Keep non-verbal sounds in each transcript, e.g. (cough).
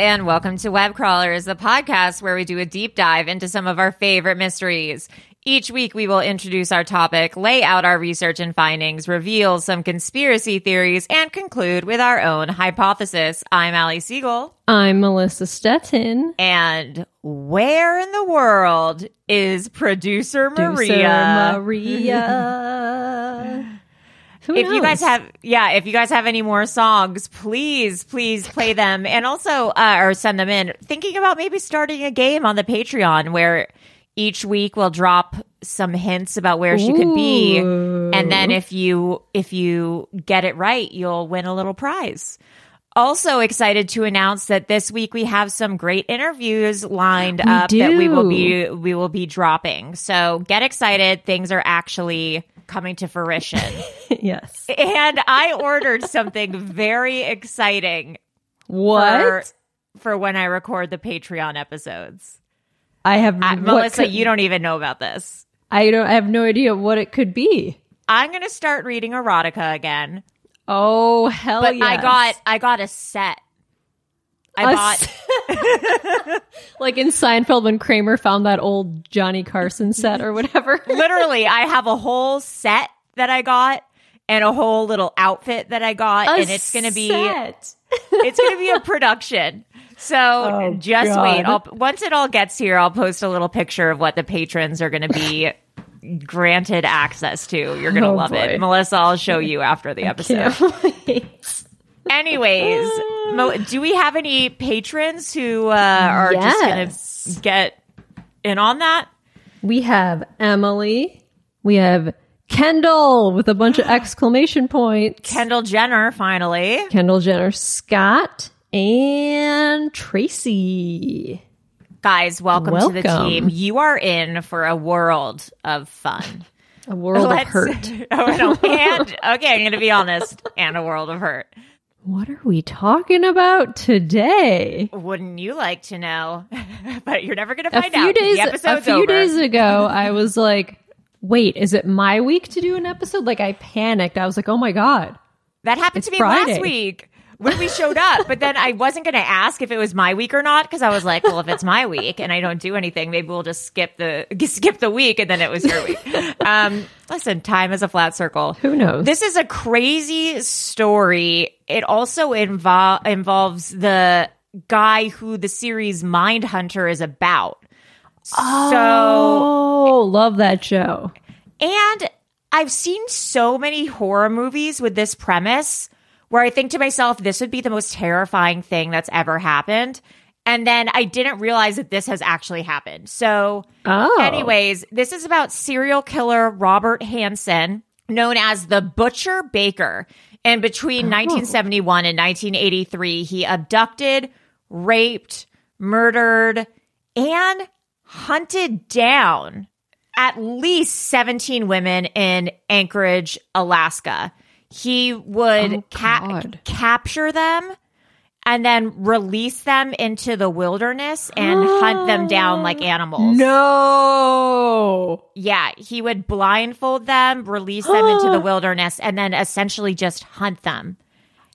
And welcome to Web Crawlers, the podcast where we do a deep dive into some of our favorite mysteries. Each week, we will introduce our topic, lay out our research and findings, reveal some conspiracy theories, and conclude with our own hypothesis. I'm Ali Siegel. I'm Melissa Stetten. And where in the world is producer Maria? Producer Maria. (laughs) Who if you guys have yeah if you guys have any more songs please please play them. And also uh, or send them in. Thinking about maybe starting a game on the patreon where each week we'll drop some hints about where she could be. And then if you if you get it right you'll win a little prize. Also excited to announce that this week we have some great interviews lined We up that we will be we will be dropping. So get excited. Things are actually coming to fruition (laughs) yes. and I ordered something very exciting What? for, for when I record the Patreon episodes. I have Uh, Melissa, could- you don't even know about this. I don't. I have no idea what it could be. I'm going to start reading erotica again, Oh hell yeah. I got I got a set. I bought (laughs) like in Seinfeld when Kramer found that old Johnny Carson set or whatever. (laughs) literally I have a whole set that I got and a whole little outfit that I got A and it's going to be it's going to be a (laughs) production. So Oh, just God. wait. I'll, once it all gets here, I'll post a little picture of what the patrons are going to be granted access to. You're going to Oh, love boy. it. Melissa, I'll show you after the episode. Anyways, Mo- (laughs) do we have any patrons who uh, are Yes. just going to get in on that? We have Emily. We have Kendall with a bunch of (gasps) exclamation points. Kendall Jenner, finally. Kendall Jenner, Scott, and Tracy. Guys, welcome, to the team. You are in for a world of fun. A world Let's- of hurt. (laughs) oh, no. And, okay, I'm going to be honest, and a world of hurt. What are we talking about today? Wouldn't you like to know? (laughs) but you're never going to find A few out. days a few over. days ago, (laughs) I was like, "Wait, is it my week to do an episode?" Like I panicked. I was like, "Oh my god." That happened It's to me Friday. last week when we showed up. But then I wasn't going to ask if it was my week or not because I was like, well, if it's my week and I don't do anything, maybe we'll just skip the (laughs) skip the week and then it was your week. (laughs) Um, listen, time is a flat circle. Who knows? This is a crazy story. It also invol- involves the guy who the series Mindhunter is about. So, Oh, love that show. and I've seen so many horror movies with this premise where I think to myself, this would be the most terrifying thing that's ever happened. And then I didn't realize that this has actually happened. So, Oh. anyways, this is about serial killer Robert Hansen, known as the Butcher Baker. And between 1971 and 1983, he abducted, raped, murdered, and hunted down at least 17 women in Anchorage, Alaska. He would Oh, ca- capture them and then release them into the wilderness and hunt them down like (gasps) animals. No. Yeah, he would blindfold them, release them into the (gasps) wilderness, and then essentially just hunt them.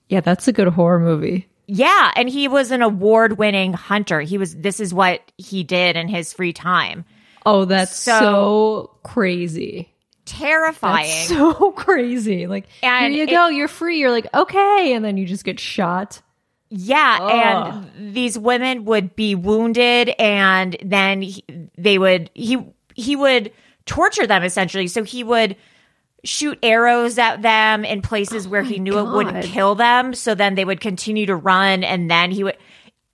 Yeah, that's a good horror movie. Yeah, and he was an award-winning hunter. He was this is what he did in his free time. Oh, that's So- so, crazy. Terrifying. That's so (laughs) crazy. Like, And here you it- go, you're free. You're like, okay. And then you just get shot. Yeah, and these women would be wounded, and then he, they would he he would torture them essentially. So he would shoot arrows at them in places where he knew it wouldn't kill them. So then they would continue to run, and then he would.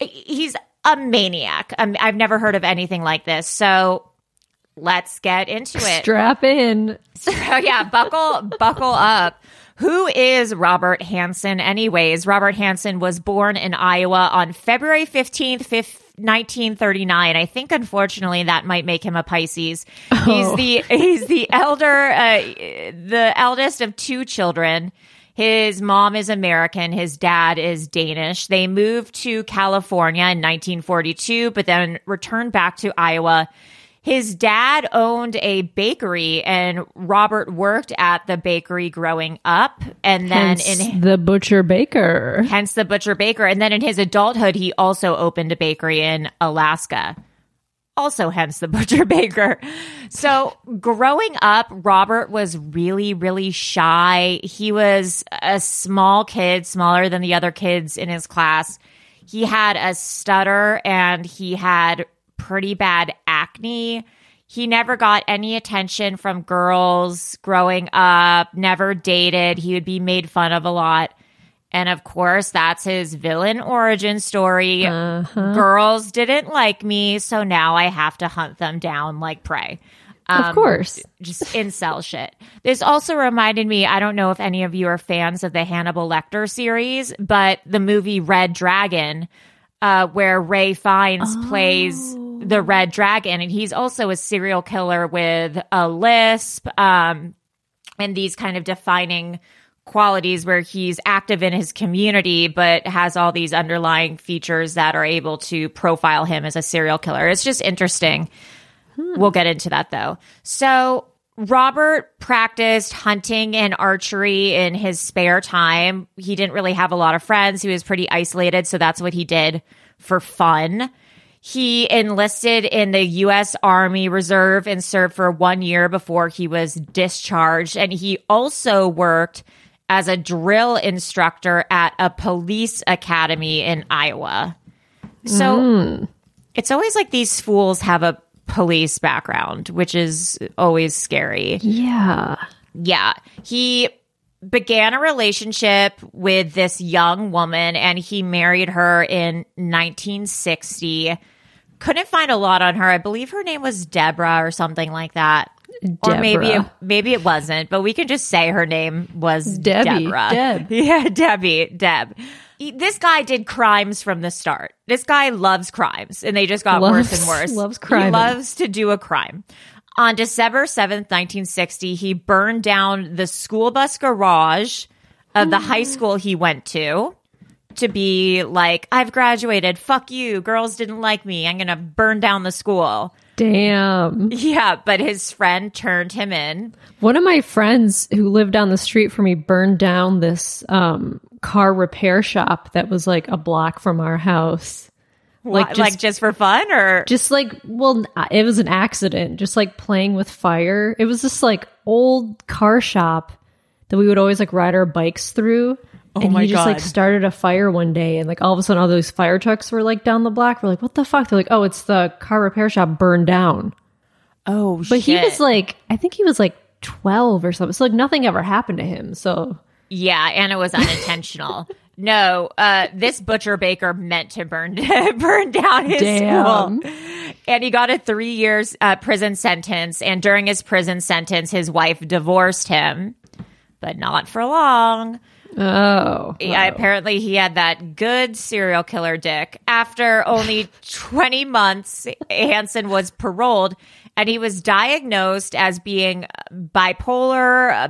He's a maniac. Um, I've never heard of anything like this. So let's get into it. Strap in. (laughs) So yeah, buckle buckle up. Who is Robert Hansen anyways? Robert Hansen was born in Iowa on February 15th, 1939. I think unfortunately that might make him a Pisces. He's the he's the elder uh, the eldest of two children. His mom is American, his dad is Danish. They moved to California in 1942 but then returned back to Iowa his dad owned a bakery and Robert worked at the bakery growing up and then Hence in the butcher baker. hence the butcher baker and then in his adulthood he also opened a bakery in Alaska. Also hence the (laughs) butcher baker. So growing up Robert was really really shy. He was a small kid, smaller than the other kids in his class. He had a stutter and he had pretty bad acne. He never got any attention from girls growing up, never dated. He would be made fun of a lot. And of course, that's his villain origin story. Girls didn't like me, so now I have to hunt them down like prey. Um, of course. just incel shit. This also reminded me, I don't know if any of you are fans of the Hannibal Lecter series, but the movie Red Dragon, uh, where Ralph Fiennes plays the Red Dragon, and he's also a serial killer with a lisp, um, and these kind of defining qualities where he's active in his community but has all these underlying features that are able to profile him as a serial killer. It's just interesting. We'll get into that though. So, Robert practiced hunting and archery in his spare time. He didn't really have a lot of friends. He was pretty isolated, so that's what he did for fun. He enlisted in the U.S. Army Reserve and served for one year before he was discharged. And he also worked as a drill instructor at a police academy in Iowa. So hmm. it's always like these fools have a police background, which is always scary. Yeah. Yeah. He began a relationship with this young woman and he married her in 1960. Couldn't find a lot on her. I believe her name was Deborah or something like that. Or maybe it, Deborah. maybe it wasn't, but we can just say her name was Debbie. Deborah. Deb. (laughs) Yeah, Debbie, Deb. This guy did crimes from the start. This guy loves crimes, and they just got worse and worse. loves He loves to do a crime. On December 7th, 1960, he burned down the school bus garage of the high (gasps) school he went to to be like, I've graduated. Fuck you. Girls didn't like me. I'm going to burn down the school. Damn. Yeah, but his friend turned him in. One of my friends who lived down the street from me burned down this um, car repair shop that was like a block from our house. Like, Like, like just- just for fun or Just like, well, it was an accident, just like playing with fire. It was this like old car shop that we would always like ride our bikes through. Oh and he just like started a fire one day, and like all of a sudden, all those fire trucks were like down the block. We're like, "What the fuck?" They're like, "Oh, it's the car repair shop burned down." Oh, But he was like, I think he was like twelve or something. So like nothing ever happened to him. So Yeah, and it was unintentional. (laughs) no, uh, this butcher baker meant to burn (laughs) burn down his Damn. school, and he got a three years uh, prison sentence. And during his prison sentence, his wife divorced him, but not for long. Oh, Yeah, apparently he had that good serial killer dick. After only (laughs) 20 months, Hansen was paroled and he was diagnosed as being bipolar, uh,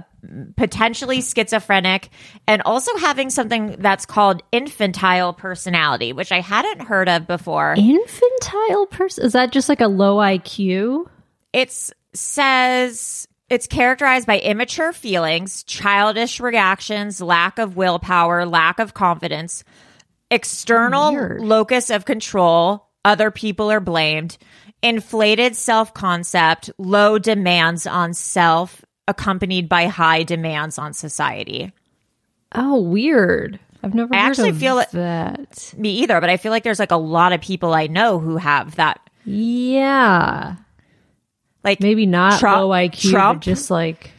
potentially schizophrenic, and also having something that's called infantile personality, which I hadn't heard of before. infantile person is that just like a low IQ? It says it's characterized by immature feelings, childish reactions, lack of willpower, lack of confidence, external Weird. locus of control, other people are blamed, inflated self concept, low demands on self, accompanied by high demands on society. Oh, weird. I've never I actually feel it- that. Me either, but I feel like there's like a lot of people I know who have that. Yeah, Like maybe not Trump- low IQ, Trump? but just like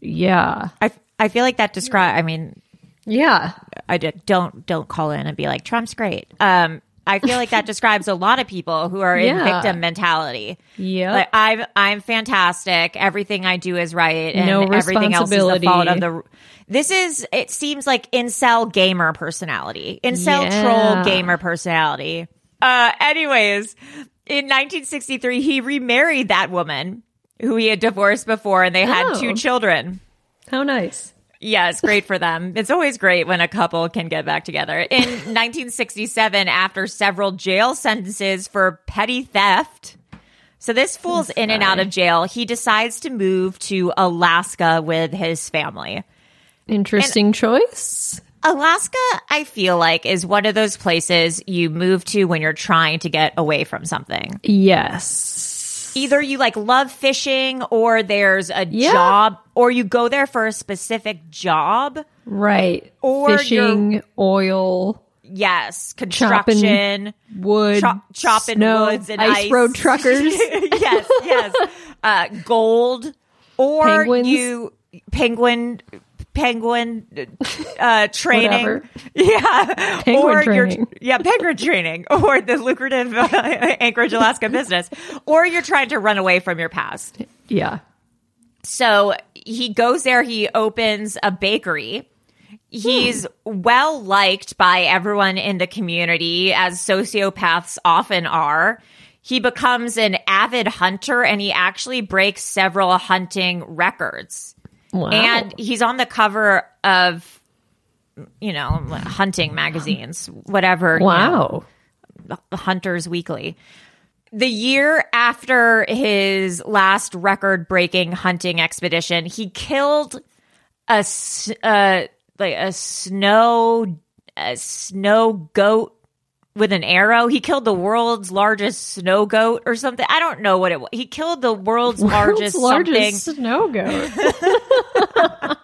yeah, I, I feel like that describe. I mean, yeah. I did. Don't don't call in and be like Trump's great. Um, I feel like that (laughs) describes a lot of people who are in Yeah. victim mentality. Yeah, Like I'm I'm fantastic. Everything I do is right, and No everything else is the fault of the. This is. It seems like incel gamer personality, incel Yeah. troll gamer personality. Uh, anyways, in 1963, he remarried that woman who he had divorced before, and they had Oh. two children. How nice. Yeah, it's great for them. It's always great when a couple can get back together. In (laughs) 1967, after several jail sentences for petty theft, so this fool's in and out of jail, he decides to move to Alaska with his family. Interesting choice. Alaska, I feel like, is one of those places you move to when you're trying to get away from something. Yes. Either you like love fishing or there's a Yeah. job or you go there for a specific job. Right. Or Fishing, oil, Yes, construction. wood, chop, chopping snow, woods and ice, ice, road truckers. (laughs) yes, yes. Uh, gold, or Penguins. you penguin, penguin (laughs) uh, training. Yeah, Penguin or you're yeah penguin training, (laughs) or the lucrative uh, (laughs) Anchorage, Alaska business, or you're trying to run away from your past. yeah. So he goes there, he opens a bakery. He's well liked by everyone in the community, as sociopaths often are. He becomes an avid hunter and he actually breaks several hunting records. Wow. And he's on the cover of, you know, hunting magazines, whatever. you know, wow. Hunters Weekly. The year after his last record breaking hunting expedition, he killed a, uh, like a snow a snow goat with an arrow. He killed the world's largest snow goat or something. I don't know what it was. He killed the world's largest, World's largest something. snow goat. (laughs)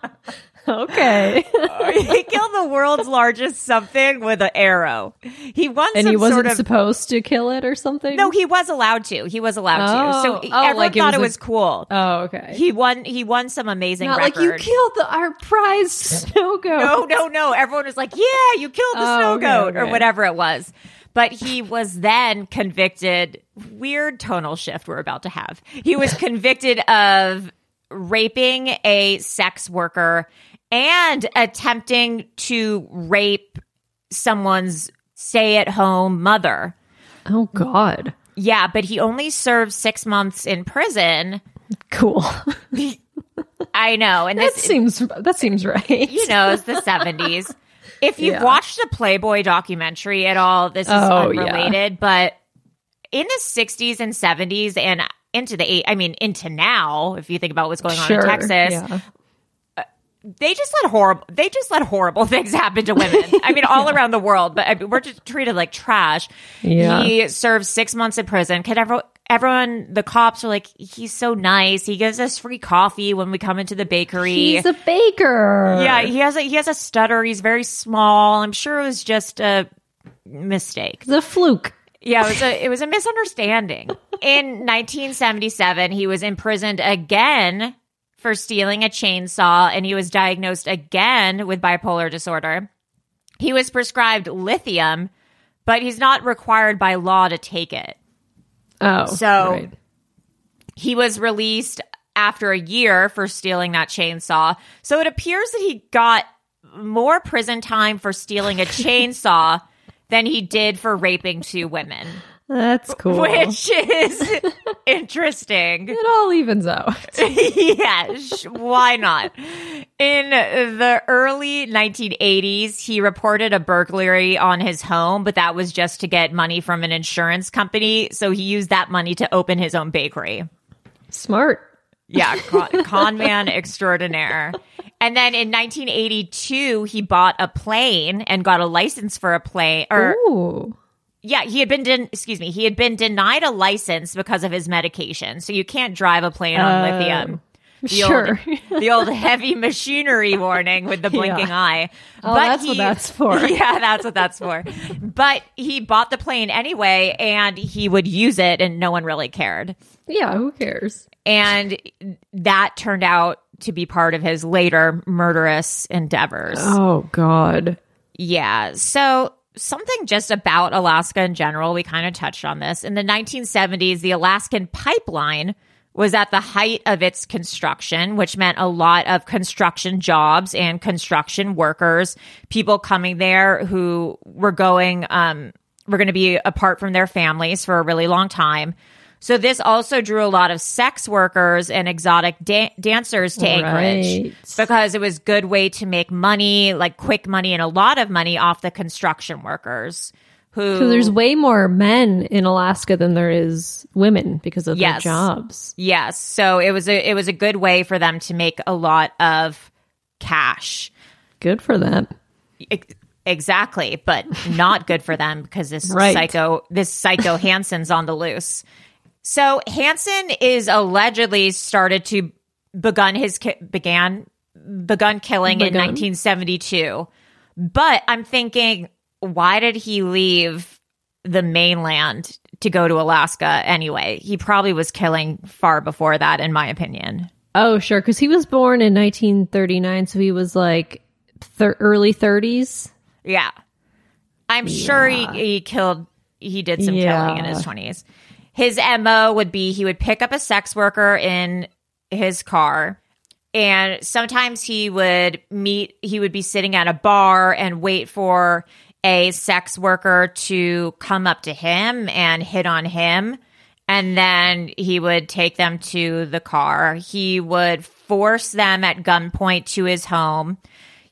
(laughs) okay. (laughs) he killed the world's largest something with an arrow. He won and he wasn't sort of supposed to kill it or something? No, he was allowed to. He was allowed to. So Oh. he- Oh, everyone like it thought was it a- was cool. Oh, okay. He won. He won some amazing Not record. like you killed the, our prize snow goat. No, no, no. Everyone was like, "Yeah, you killed the Oh, snow okay, goat" or whatever it was. But he was then convicted. Weird tonal shift we're about to have. He was convicted of raping a sex worker and attempting to rape someone's stay-at-home mother. Oh, God. Yeah, but he only served six months in prison. Cool. (laughs) I know, and that this seems that seems right. you know, it's the 70s. (laughs) If you've Yeah. watched a Playboy documentary at all, this is Oh, yeah. unrelated, but in the 60s and 70s and into the eight, I mean, into now, if you think about what's going on sure. in Texas, Yeah. They just let horrible, they just let horrible (laughs) things happen to women. I mean, all (laughs) around the world, but I mean, we're just treated like trash. Yeah. He served six months in prison. Can everyone, everyone, the cops are like, he's so nice. He gives us free coffee when we come into the bakery. He's a baker. yeah, he has a he has a stutter. He's very small. I'm sure it was just a mistake. the fluke. Yeah, it was a it was a misunderstanding. (laughs) In 1977, he was imprisoned again for stealing a chainsaw and he was diagnosed again with bipolar disorder. He was prescribed lithium, but he's not required by law to take it. Oh, So- right. He was released after a year for stealing that chainsaw. So it appears that he got more prison time for stealing a (laughs) chainsaw than he did for raping two women, that's (laughs) cool. which is (laughs) interesting. it all evens out. (laughs) yeah, sh- why not? In the early 1980s, he reported a burglary on his home, but that was just to get money from an insurance company. So he used that money to open his own bakery. Smart. Yeah, con, con man extraordinaire. And then in 1982, he bought a plane and got a license for a plane. Or Ooh. Yeah, he had been den- excuse me, he had been denied a license because of his medication. So you can't drive a plane on Oh. lithium. The Sure. Old, the old (laughs) heavy machinery warning with the blinking Yeah. eye. Oh, that's what that's (laughs) for. Yeah, that's what that's for. But he bought the plane anyway and he would use it and no one really cared. Yeah, who cares? And that turned out to be part of his later murderous endeavors. Oh God. Yeah. So something just about Alaska in general, we kind of touched on this. In the 1970s, the Alaskan pipeline was at the height of its construction, which meant a lot of construction jobs and construction workers, people coming there who were going, um, were going to be apart from their families for a really long time. So this also drew a lot of sex workers and exotic da- dancers to Anchorage Right. because it was a good way to make money, like quick money and a lot of money off the construction workers who there's way more men in Alaska than there is women because of Yes. their jobs. Yes. So it was a it was a good way for them to make a lot of cash. Good for them. Ex- Exactly, but not good for them because this (laughs) Right. psycho this psycho Hansen's on the loose. So Hansen is allegedly started to begun his ki- began begun killing in 1972. But I'm thinking why did he leave the mainland to go to Alaska anyway? He probably was killing far before that in my opinion. Oh, sure. Because he was born in 1939, so he was like thir- early 30s. Yeah. I'm sure he, he killed, he did some Yeah. killing in his 20s. His MO would be he would pick up a sex worker in his car. And sometimes he would meet, he would be sitting at a bar and wait for a sex worker to come up to him and hit on him. And then he would take them to the car. He would force them at gunpoint to his home.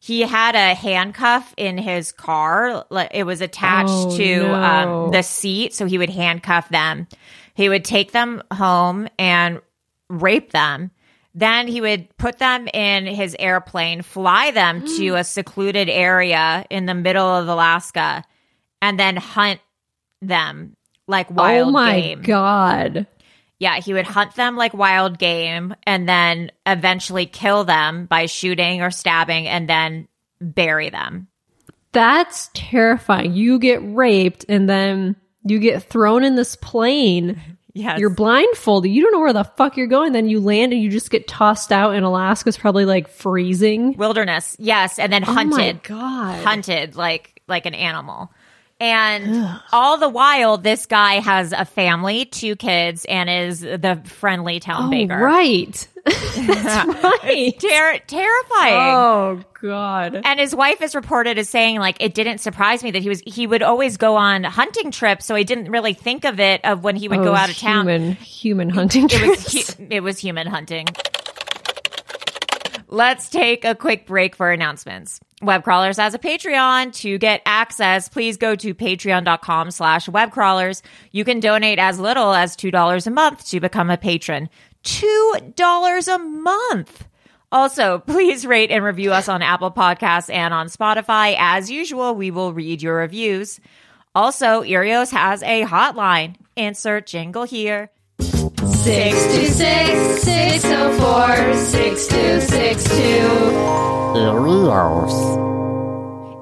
He had a handcuff in his car. It was attached Oh, to no. um, the seat, so he would handcuff them. He would take them home and rape them. Then he would put them in his airplane, fly them (gasps) to a secluded area in the middle of Alaska, and then hunt them like wild game. oh my game. God. Yeah, he would hunt them like wild game and then eventually kill them by shooting or stabbing and then bury them. That's terrifying. You get raped and then you get thrown in this plane. Yes. You're blindfolded. You don't know where the fuck you're going. Then you land and you just get tossed out in Alaska's probably like freezing. wilderness. Yes, and then hunted. Oh my God. Hunted like like an animal. And all the while this guy has a family, two kids and is the friendly town Oh, baker. right. (laughs) (laughs) That's right. Ter- terrifying. Oh, God. And his wife is reported as saying, like, it didn't surprise me that he was, he would always go on hunting trips. So I didn't really think of it of when he would Oh, go out was of town. Human, human hunting It was, trips. hu- it was human hunting. Let's take a quick break for announcements. Webcrawlers has a Patreon. To get access, please go to patreon.com slash webcrawlers. You can donate as little as $2 a month to become a patron. $2 a month. Also, please rate and review us on Apple Podcasts and on Spotify. As usual, we will read your reviews. Also, Erios has a hotline. Insert jingle here. 626 604 6262.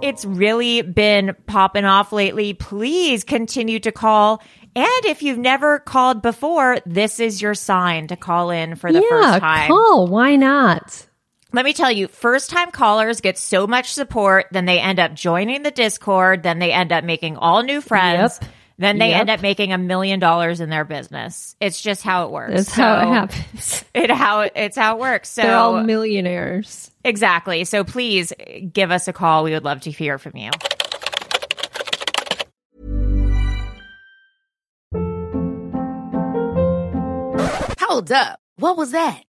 It's really been popping off lately. Please continue to call. And if you've never called before, this is your sign to call in for the yeah, first time. call. Why not? Let me tell you, first time callers get so much support, then they end up joining the Discord, then they end up making all new friends. Yep. Then they Yep. end up making a million dollars in their business. It's just how it works. That's how it So- happens. (laughs) It how it's how it works. So They're all millionaires. exactly. So please give us a call. We would love to hear from you. Hold up. What was that?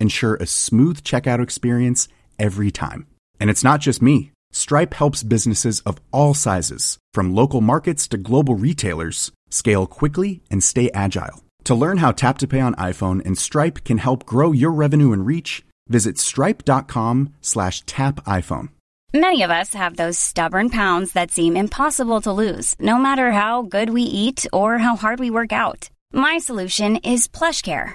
ensure a smooth checkout experience every time. And it's not just me. Stripe helps businesses of all sizes, from local markets to global retailers, scale quickly and stay agile. To learn how Tap to Pay on iPhone and Stripe can help grow your revenue and reach, visit stripe.com slash tap iPhone. Many of us have those stubborn pounds that seem impossible to lose, no matter how good we eat or how hard we work out. My solution is PlushCare.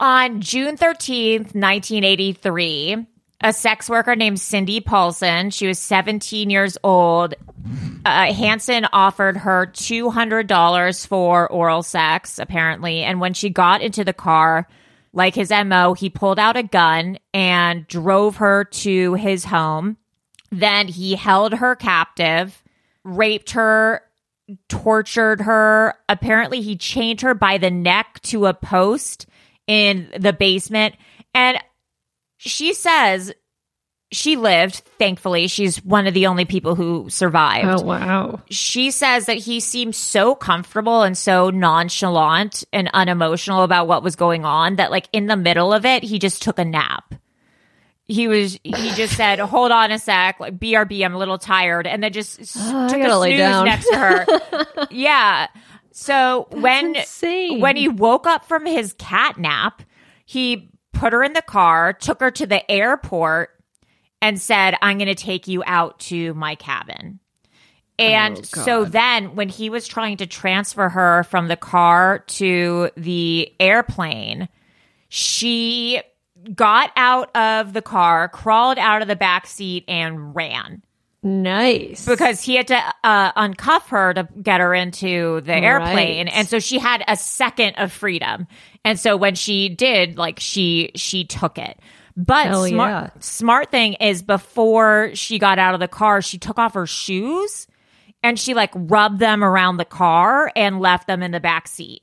On June 13th, 1983, a sex worker named Cindy Paulson, she was 17 years old. Uh, Hansen offered her $200 for oral sex, apparently. And when she got into the car, like his MO, he pulled out a gun and drove her to his home. Then he held her captive, raped her, tortured her. Apparently, he chained her by the neck to a post in the basement. And she says she lived, thankfully. She's one of the only people who survived. Oh, wow. She says that he seemed so comfortable and so nonchalant and unemotional about what was going on that, like, in the middle of it, he just took a nap. He was, he just said, (laughs) hold on a sec, like, BRB, I'm a little tired. And then just Oh, took a snooze down. next to her. (laughs) yeah. So when insane. when he woke up from his cat nap, he put her in the car, took her to the airport, and said, "I'm going to take you out to my cabin." And Oh, so then, when he was trying to transfer her from the car to the airplane, she got out of the car, crawled out of the back seat, and ran Nice. because he had to uh, uncuff her to get her into the airplane Right. and so she had a second of freedom and so when she did like she she took it but Hell smart yeah. smart thing is before she got out of the car she took off her shoes and she like rubbed them around the car and left them in the back seat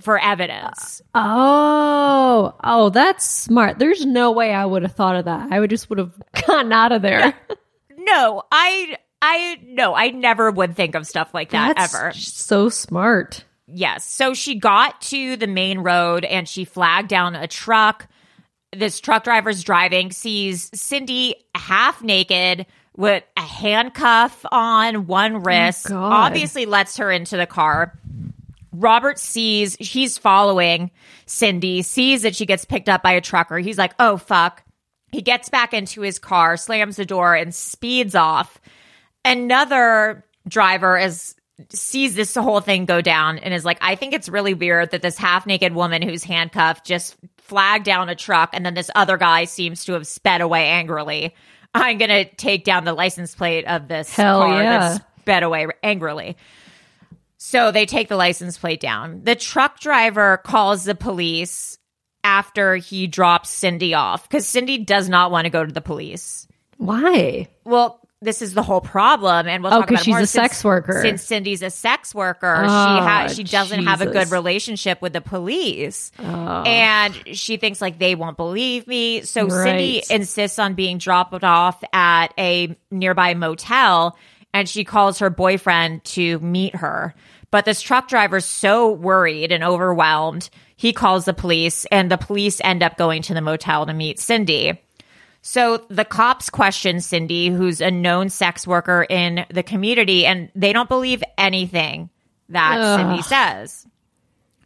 for evidence Oh, oh, that's smart. There's no way I would have thought of that. I would just would have (laughs) gotten out of there. No i i no i never would think of stuff like that That's ever So smart. Yes. So she got to the main road and she flagged down a truck. This truck driver's driving, sees Cindy half naked with a handcuff on one oh wrist, Oh, obviously lets her into the car. Robert sees he's following Cindy, sees that she gets picked up by a trucker. He's like, oh, fuck. He gets back into his car, slams the door, and speeds off. Another driver is sees this whole thing go down and is like, I think it's really weird that this half naked woman who's handcuffed just flagged down a truck and then this other guy seems to have sped away angrily. I'm going to take down the license plate of this Hell car yeah. that sped away angrily. So they take the license plate down. The truck driver calls the police after he drops Cindy off because Cindy does not want to go to the police. Why? Well, this is the whole problem, and we'll Oh, talk about she's more. a Since- sex worker. Since Cindy's a sex worker, she Oh, ha- she ah, doesn't have a good relationship with the police, Oh. and she thinks like they won't believe me. So Cindy insists on being dropped off at a nearby motel, and she calls her boyfriend to meet her. But this truck driver's so worried and overwhelmed, he calls the police, and the police end up going to the motel to meet Cindy. So the cops question Cindy, who's a known sex worker in the community, and they don't believe anything that Cindy says.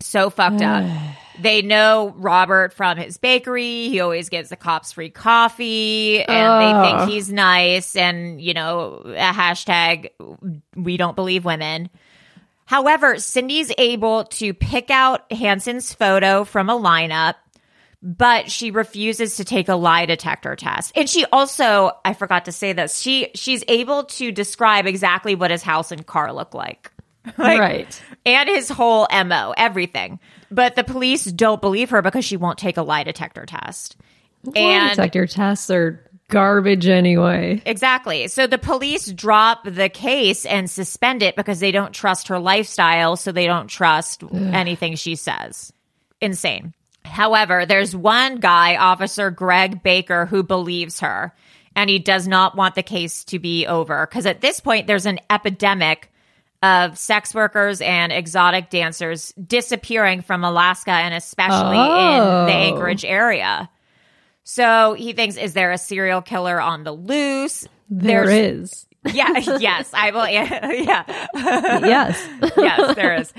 So fucked up. (sighs) They know Robert from his bakery. He always gives the cops free coffee, and they think he's nice. And you know, a hashtag we don't believe women. However, Cindy's able to pick out Hansen's photo from a lineup but she refuses to take a lie detector test. And she also, I forgot to say this, she she's able to describe exactly what his house and car look like. (laughs) Like, right. And his whole MO, everything. But the police don't believe her because she won't take a lie detector test. Lie And detector tests are garbage anyway. Exactly. So the police drop the case and suspend it because they don't trust her lifestyle, so they don't trust anything she says. Insane. However, there's one guy, Officer Greg Baker, who believes her, and he does not want the case to be over because at this point, there's an epidemic of sex workers and exotic dancers disappearing from Alaska and especially in Oh. the Anchorage area. So he thinks, is there a serial killer on the loose? There There's- is. (laughs) Yeah, yes, I will. Yeah, (laughs) yeah, yes. (laughs) yes, there is.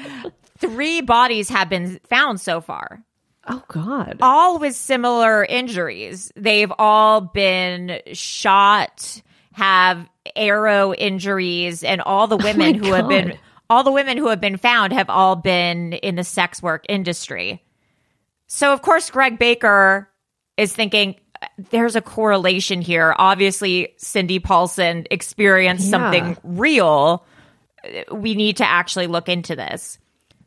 Three bodies have been found so far, oh God. all with similar injuries. They've all been shot, have arrow injuries, and all the oh women Oh who have been all the women who have been found have all been in the sex work industry. So of course Greg Baker is thinking there's a correlation here. Obviously Cindy Paulson experienced Yeah. something real. We need to actually look into this.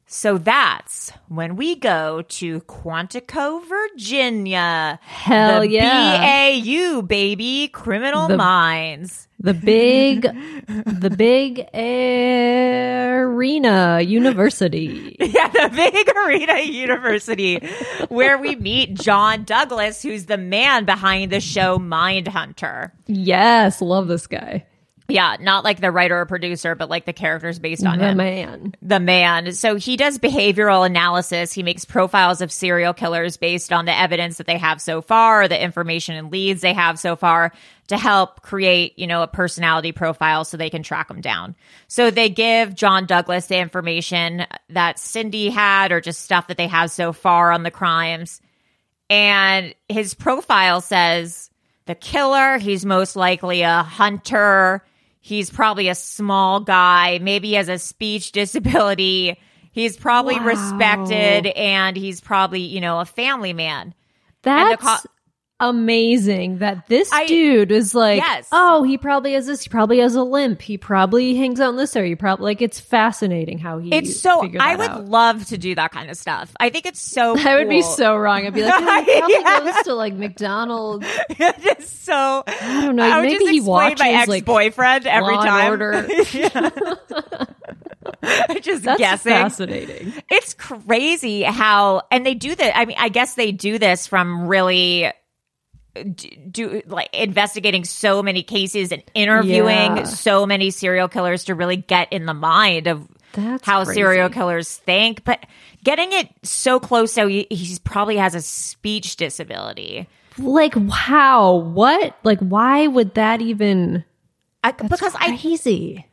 So that's when we go to Quantico, Virginia. Hell the yeah. BAU, baby, Criminal The- Minds. The big, the big arena university. (laughs) Yeah, the Big Arena University, where we meet John Douglas, who's the man behind the show Mindhunter. Yes, love this guy. Yeah, not like the writer or producer, but like the characters based on The him. man. the man. So he does behavioral analysis. He makes profiles of serial killers based on the evidence that they have so far, the information and leads they have so far to help create, you know, a personality profile so they can track them down. So they give John Douglas the information that Cindy had or just stuff that they have so far on the crimes. And his profile says the killer, he's most likely a hunter. He's probably a small guy. Maybe he has a speech disability. He's probably Wow. respected and he's probably, you know, a family man. That's co- amazing that this I- dude is like, Yes. oh, he probably has this. He probably has a limp. He probably hangs out in this area. He probably like it's fascinating how he. It's so, I would out. love to do that kind of stuff. I think it's so (laughs) I would be so wrong. I'd be like, (laughs) oh, he probably Yeah. goes to like McDonald's. (laughs) just so I don't know. I maybe just he watches my ex-boyfriend every Law and time. Order. just That's guessing. fascinating. It's crazy how, and they do that. I mean, I guess they do this from really do, do like investigating so many cases and interviewing Yeah. so many serial killers to really get in the mind of That's how crazy. serial killers think. But getting it so close, so he, he probably has a speech disability. Like wow What? Like why would that even? I, because I Crazy.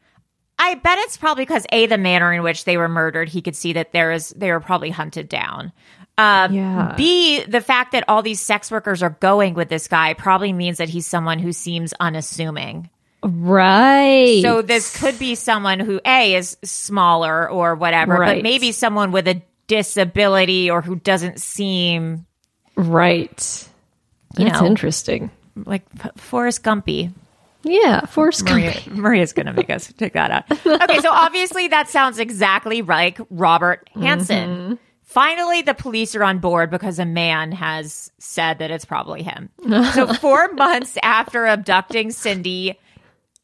I bet it's probably because a the manner in which they were murdered, he could see that there is they were probably hunted down. Um, Yeah. B the fact that all these sex workers are going with this guy probably means that he's someone who seems unassuming. Right. So this could be someone who a is smaller or whatever, Right. but maybe someone with a disability or who doesn't seem right. You That's know. interesting. like Forrest Gumpy. Yeah, Forrest Maria, Gump. (laughs) Maria's going to make us (laughs) take that out. Okay, so obviously that sounds exactly like Robert Hansen. Finally, the police are on board because a man has said that it's probably him. so, (laughs) four months after abducting Cindy,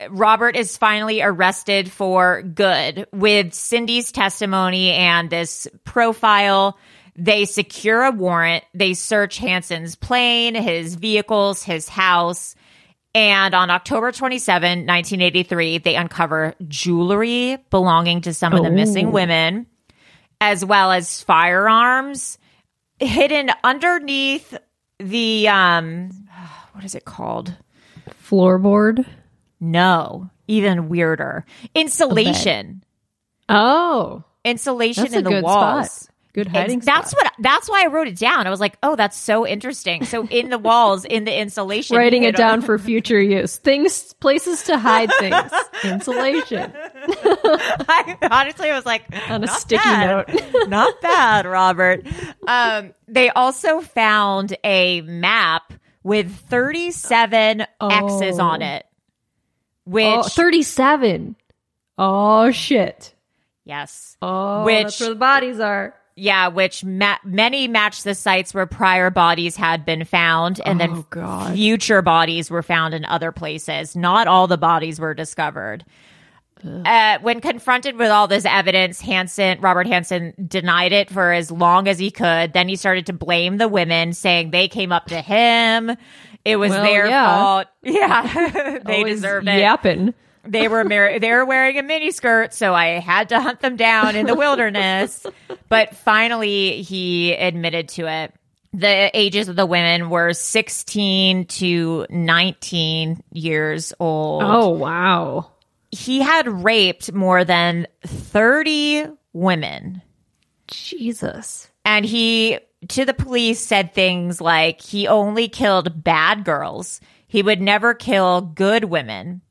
Robert is finally arrested for good. With Cindy's testimony and this profile, they secure a warrant. They search Hansen's plane, his vehicles, his house. And on October 27, 1983, they uncover jewelry belonging to some of the missing women, as well as firearms hidden underneath the, um, what is it called? Floorboard. No, even weirder. Insulation. Oh, Insulation in the walls. spot. Good hiding It's- that's what that's why I wrote it down. I was like, "Oh, that's so interesting." So in the walls, in the insulation, Writing it down for future use. Things, places to hide things. (laughs) Insulation. (laughs) I, honestly, I was like, On a sticky bad. (laughs) not bad, Robert. Um, they also found a map with 37 X's Oh. on it, which Oh, 37. Oh, shit. yes, Oh, Which- that's where the bodies are. Yeah, which ma- many match the sites where prior bodies had been found, and Oh, then God. future bodies were found in other places. Not all the bodies were discovered. Uh, when confronted with all this evidence, Hansen, Robert Hansen denied it for as long as he could. Then he started to blame the women, saying they came up to him. It was Well, their yeah. fault. (laughs) Yeah, (laughs) they Always deserved it Yapping. they were mar- they were wearing a mini skirt, so I had to hunt them down in the (laughs) wilderness. But finally, he admitted to it. The ages of the women were 16 to 19 years old. Oh, wow. He had raped more than 30 women. Jesus. And he, to the police, said things like he only killed bad girls. He would never kill good women.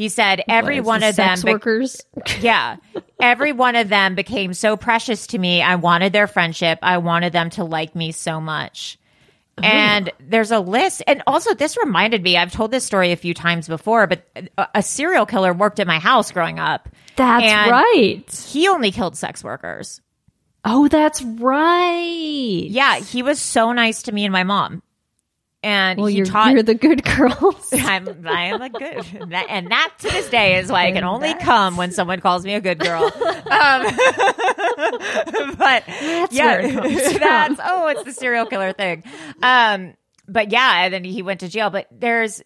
He said every What, one the of them sex bec- workers. (laughs) yeah. Every one of them became so precious to me. I wanted their friendship. I wanted them to like me so much. And there's a list. And also, this reminded me I've told this story a few times before, but a, a serial killer worked at my house growing up. That's right. He only killed sex workers. Oh, that's right. Yeah. He was so nice to me and my mom. And Well, he you're, taught. you're the good girls. (laughs) I'm, I am a good, that, and that to this day is why I can only come when someone calls me a good girl. (laughs) Um, (laughs) but yeah, comes from. that's oh, it's the serial killer thing. Um, but yeah, and then he went to jail. But there's,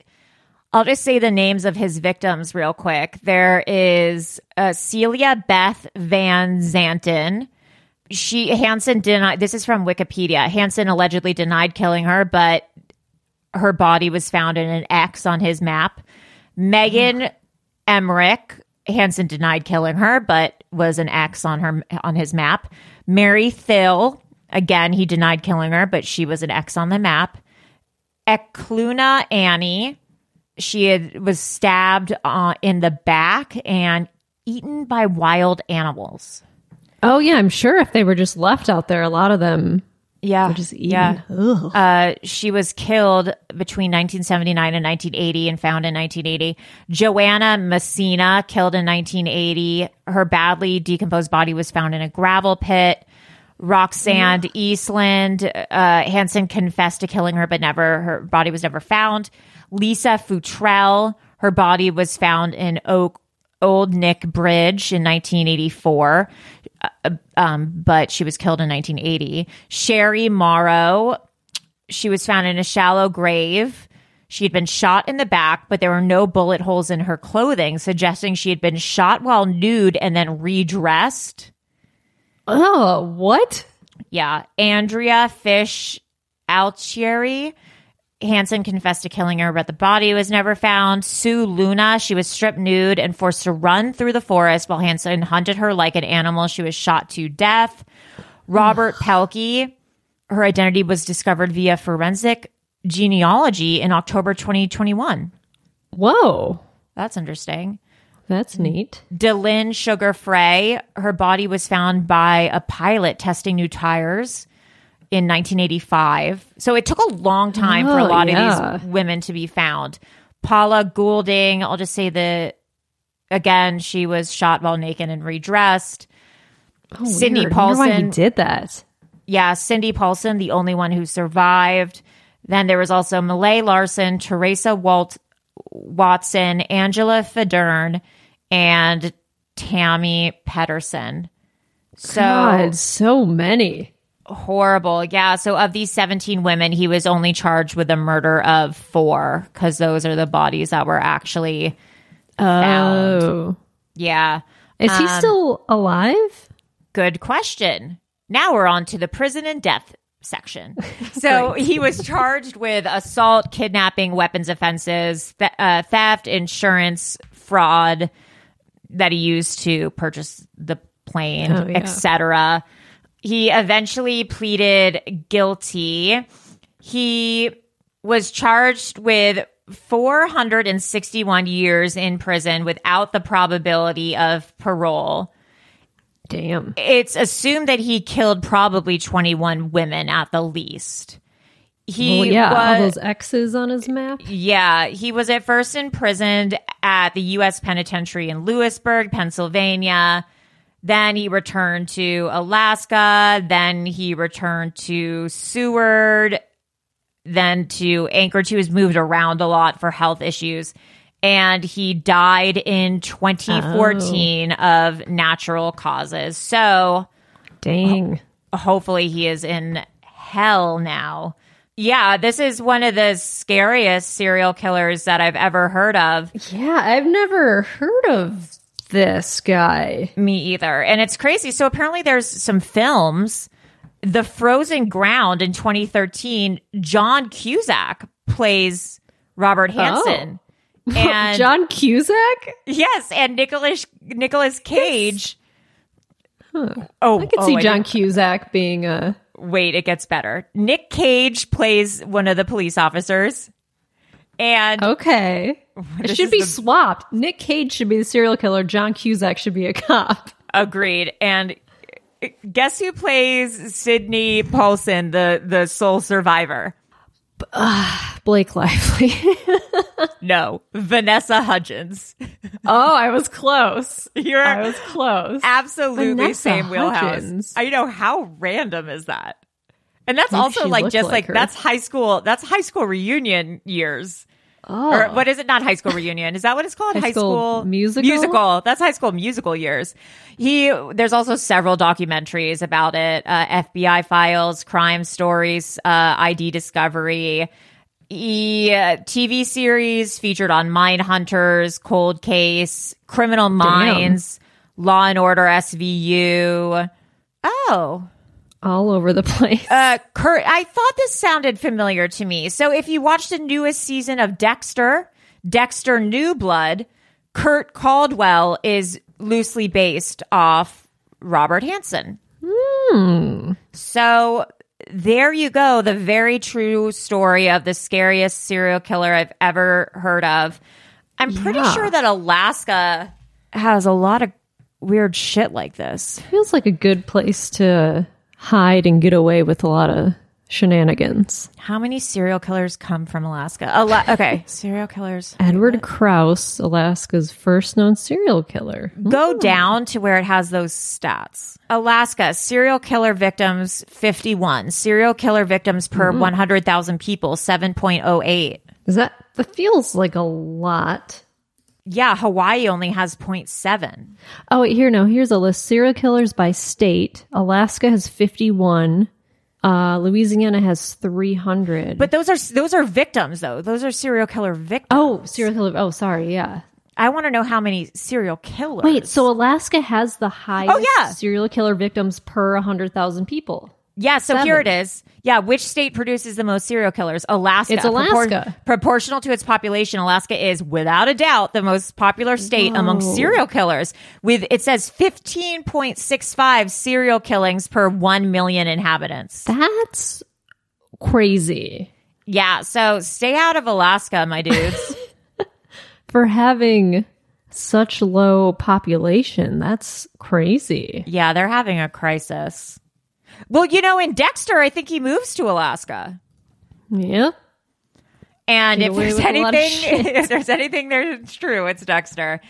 I'll just say the names of his victims real quick. There is uh, Celia Beth Van Zanten. She Hansen denied. This is from Wikipedia. Hansen allegedly denied killing her, but her body was found in an X on his map. Megan Emerick, Hansen denied killing her, but was an X on her on his map. Mary Thill, again, he denied killing her, but she was an X on the map. Eklutna Annie, she had, was stabbed uh, in the back and eaten by wild animals. Oh, yeah. I'm sure if they were just left out there, a lot of them Yeah, just eaten. yeah. Uh, she was killed between 1979 and 1980 and found in 1980. Joanna Messina killed in 1980. Her badly decomposed body was found in a gravel pit. Roxanne Easland, uh, Hansen confessed to killing her, but never, her body was never found. Lisa Futrell, her body was found in Oak, Old Knik Bridge in 1984 um, but she was killed in 1980. Sherry Morrow, she was found in a shallow grave. She had been shot in the back, but there were no bullet holes in her clothing, suggesting she had been shot while nude and then redressed. Oh, what? Yeah. Andrea Fish Altiery. Hansen confessed to killing her, but the body was never found. Sue Luna, she was stripped nude and forced to run through the forest while Hansen hunted her like an animal. She was shot to death. Robert Pelkey, her identity was discovered via forensic genealogy in October 2021. Whoa, That's interesting. that's neat. DeLynn Sugar Frey, her body was found by a pilot testing new tires in 1985. So it took a long time for a Oh, lot yeah. of these women to be found. Paula Goulding, I'll just say the again, she was shot while naked and redressed. Oh, Sydney weird. I why he Paulson. did that. Yeah, Cindy Paulson, the only one who survived. Then there was also Malai Larsen, Teresa Walt Watson, Angela Feddern, and Tammy Pedersen. So God, so many. Horrible. Yeah. So of these 17 women, he was only charged with the murder of four because those are the bodies that were actually found. Oh, Yeah. is he Um, still alive? Good question. Now we're on to the prison and death section. (laughs) So he was charged with assault, kidnapping, weapons offenses, th- uh, theft, insurance, fraud that he used to purchase the plane, Oh, yeah. etc. He eventually pleaded guilty. He was charged with 461 years in prison without the probability of parole Damn. it's assumed that he killed probably 21 women at the least. He well, yeah, all those X's on his map. yeah, he was at first imprisoned at the U.S. Penitentiary in Lewisburg, Pennsylvania. Then he returned to Alaska. Then he returned to Seward. Then to Anchorage. He was moved around a lot for health issues. And he died in 2014 of natural causes. So Dang. hopefully he is in hell now. Yeah, this is one of the scariest serial killers that I've ever heard of. Yeah, I've never heard of this guy. Me either. And it's crazy. So apparently there's some films. The Frozen Ground in 2013, John Cusack plays Robert oh. Hansen. (laughs) And John Cusack? yes, and Nicolas Nicolas Cage. Oh, I could oh, see I John didn't- Cusack being a. wait, it gets better. Nick Cage plays one of the police officers. And Okay. (laughs) It should be the- swapped. Nick Cage should be the serial killer. John Cusack should be a cop. agreed. And uh, guess who plays Sydney Paulson, the the sole survivor? (sighs) Blake Lively. (laughs) No, Vanessa Hudgens. oh, I was close. (laughs) You're I was close. absolutely Vanessa same wheelhouse. I know how random is that? And that's Maybe also like just like like that's high school. That's high school reunion years. Oh. Or what is it? Not high school reunion. Is that what it's called? High School Musical? Musical. That's high school musical years. He. There's also several documentaries about it. Uh, FBI files, crime stories, uh, ID discovery. He, uh, TV series featured on Mind Hunters, Cold Case, Criminal Minds, Law and Order SVU. Oh, All over the (laughs) place. uh, Kurt, I thought this sounded familiar to me. So if you watch the newest season of Dexter, Dexter New Blood, Kurt Caldwell is loosely based off Robert Hansen. So there you go. The very true story of the scariest serial killer I've ever heard of. I'm pretty Yeah. sure that Alaska has a lot of weird shit like this. Feels like a good place to hide and get away with a lot of shenanigans. How many serial killers come from Alaska? Ala- (laughs) okay, serial killers. Edward Krause, Alaska's first known serial killer. Go hmm. down to where it has those stats. Alaska, serial killer victims 51. Serial killer victims per hmm. 100,000 people 7.08. Is that that feels like a lot? Yeah, Hawaii only has 0.7. Oh, wait, here no, here's a list. Serial killers by state. Alaska has 51. Uh, Louisiana has 300. But those are those are victims though. Those are serial killer victims. oh, serial killer. Oh, sorry. Yeah. I want to know how many serial killers. Wait, so Alaska has the highest Oh, yeah. serial killer victims per 100,000 people. Yeah, so Seven. here it is. Yeah, which state produces the most serial killers? Alaska. It's Alaska. proportional to its population, Alaska is without a doubt the most popular state among serial killers. With it says 15.65 serial killings per 1 million inhabitants. That's crazy Yeah, so stay out of Alaska, my dudes. (laughs) for having such low population. That's crazy. yeah, they're having a crisis. Well, you know, in Dexter, I think he moves to Alaska. Yeah. And Get if there's with a lot of anything, (laughs) if there's anything that's true, it's Dexter.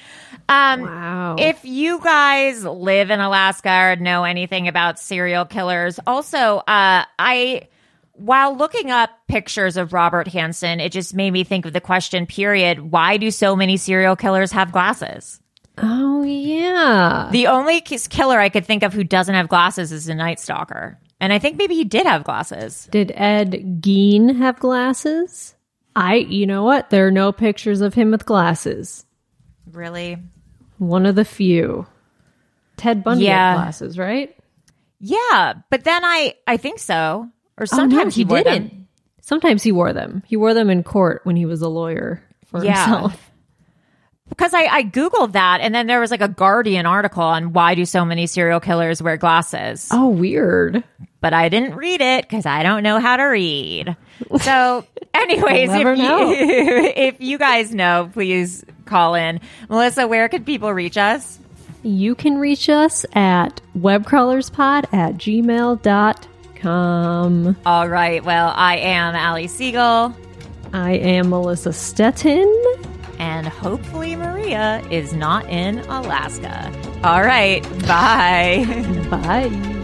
Um, Wow. If you guys live in Alaska or know anything about serial killers, also, uh, I, while looking up pictures of Robert Hansen, it just made me think of the question, period, why do so many serial killers have glasses? Oh yeah. The only killer I could think of who doesn't have glasses is a Night Stalker. And I think maybe he did have glasses. Did Ed Gein have glasses? I you know what? There are no pictures of him with glasses. Really? One of the few. Ted Bundy Yeah. had glasses, right? Yeah. But then I, I think so. Or Oh, no, sometimes he, wore didn't. them. Sometimes he wore them. He wore them in court when he was a lawyer for Yeah. himself. Because I, I Googled that and then there was like a Guardian article on why do so many serial killers wear glasses. Oh, weird. But I didn't read it because I don't know how to read. So, (laughs) anyways, if, you, know. (laughs) if you guys know, please call in. Melissa, where could people reach us? You can reach us at webcrawlerspod at gmail.com. All right. Well, I am Ali Siegel, I am Melissa Stetten. And hopefully Maria is not in Alaska. All right. Bye. (laughs) Bye.